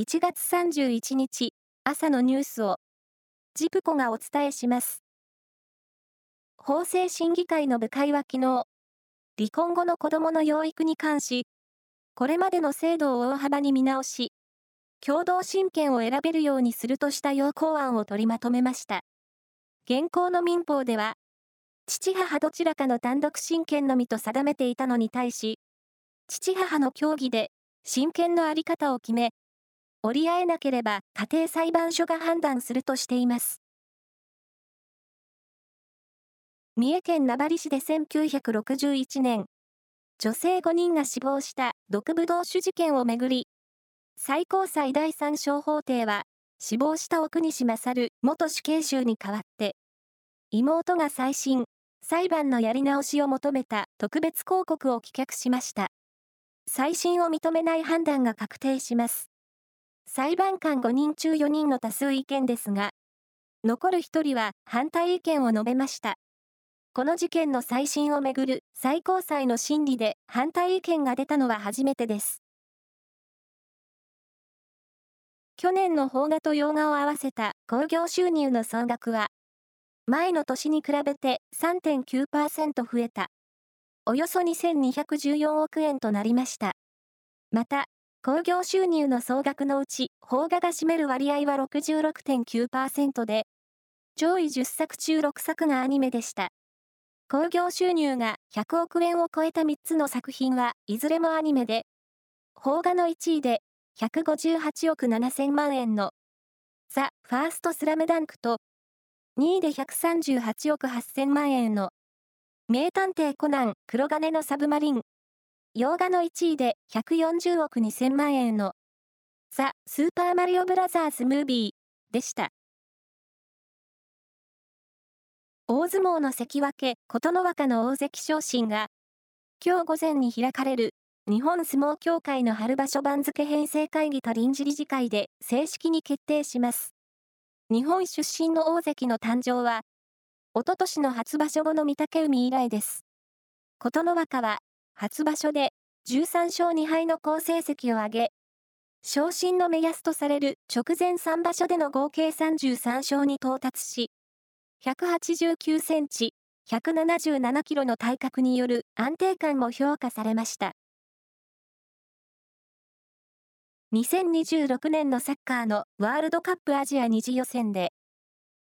1月31日朝のニュースをジプコがお伝えします。法制審議会の部会は昨日、離婚後の子供の養育に関し、これまでの制度を大幅に見直し、共同親権を選べるようにするとした要項案を取りまとめました。現行の民法では、父母どちらかの単独親権のみと定めていたのに対し、父母の協議で親権のあり方を決め、折り合えなければ家庭裁判所が判断するとしています。三重県名張市で1961年、女性5人が死亡した毒ブドウ酒事件をめぐり、最高裁第三小法廷は、死亡した奥西勝元死刑囚に代わって、妹が再審、裁判のやり直しを求めた特別抗告を棄却しました。再審を認めない判断が確定します。裁判官5人中4人の多数意見ですが、残る1人は反対意見を述べました。この事件の再審をめぐる最高裁の審理で反対意見が出たのは初めてです。去年の邦画と洋画を合わせた興行収入の総額は、前の年に比べて3.9%増えた。およそ2214億円となりました。また、興行収入の総額のうち、邦画が占める割合は66.9%で、上位10作中6作がアニメでした。興行収入が100億円を超えた3つの作品はいずれもアニメで、邦画の1位で158億7000万円のザ・ファーストスラムダンクと、2位で138億8000万円の名探偵コナン黒金のサブマリン洋画の1位で140億2000万円のザ・スーパーマリオブラザーズムービーでした。大相撲の関脇琴ノ若の大関昇進が今日午前に開かれる日本相撲協会の春場所番付編成会議と臨時理事会で正式に決定します。日本出身の大関の誕生は、おととしの初場所後の御嶽海以来です。琴ノ若は初場所で13勝2敗の好成績を挙げ、昇進の目安とされる直前3場所での合計33勝に到達し、189センチ、177キロの体格による安定感も評価されました。2026年のサッカーのワールドカップアジア2次予選で、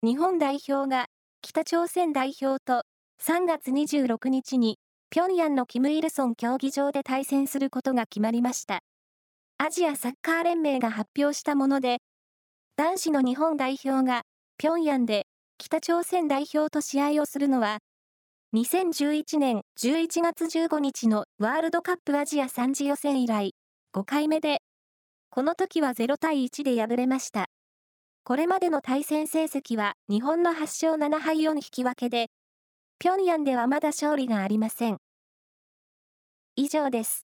日本代表が北朝鮮代表と3月26日に平壌のキム・イルソン競技場で対戦することが決まりました。アジアサッカー連盟が発表したもので、男子の日本代表が平壌で北朝鮮代表と試合をするのは、2011年11月15日のワールドカップアジア3次予選以来、5回目で、この時は0対1で敗れました。これまでの対戦成績は日本の8勝7敗4引き分けで、平壌ではまだ勝利がありません。以上です。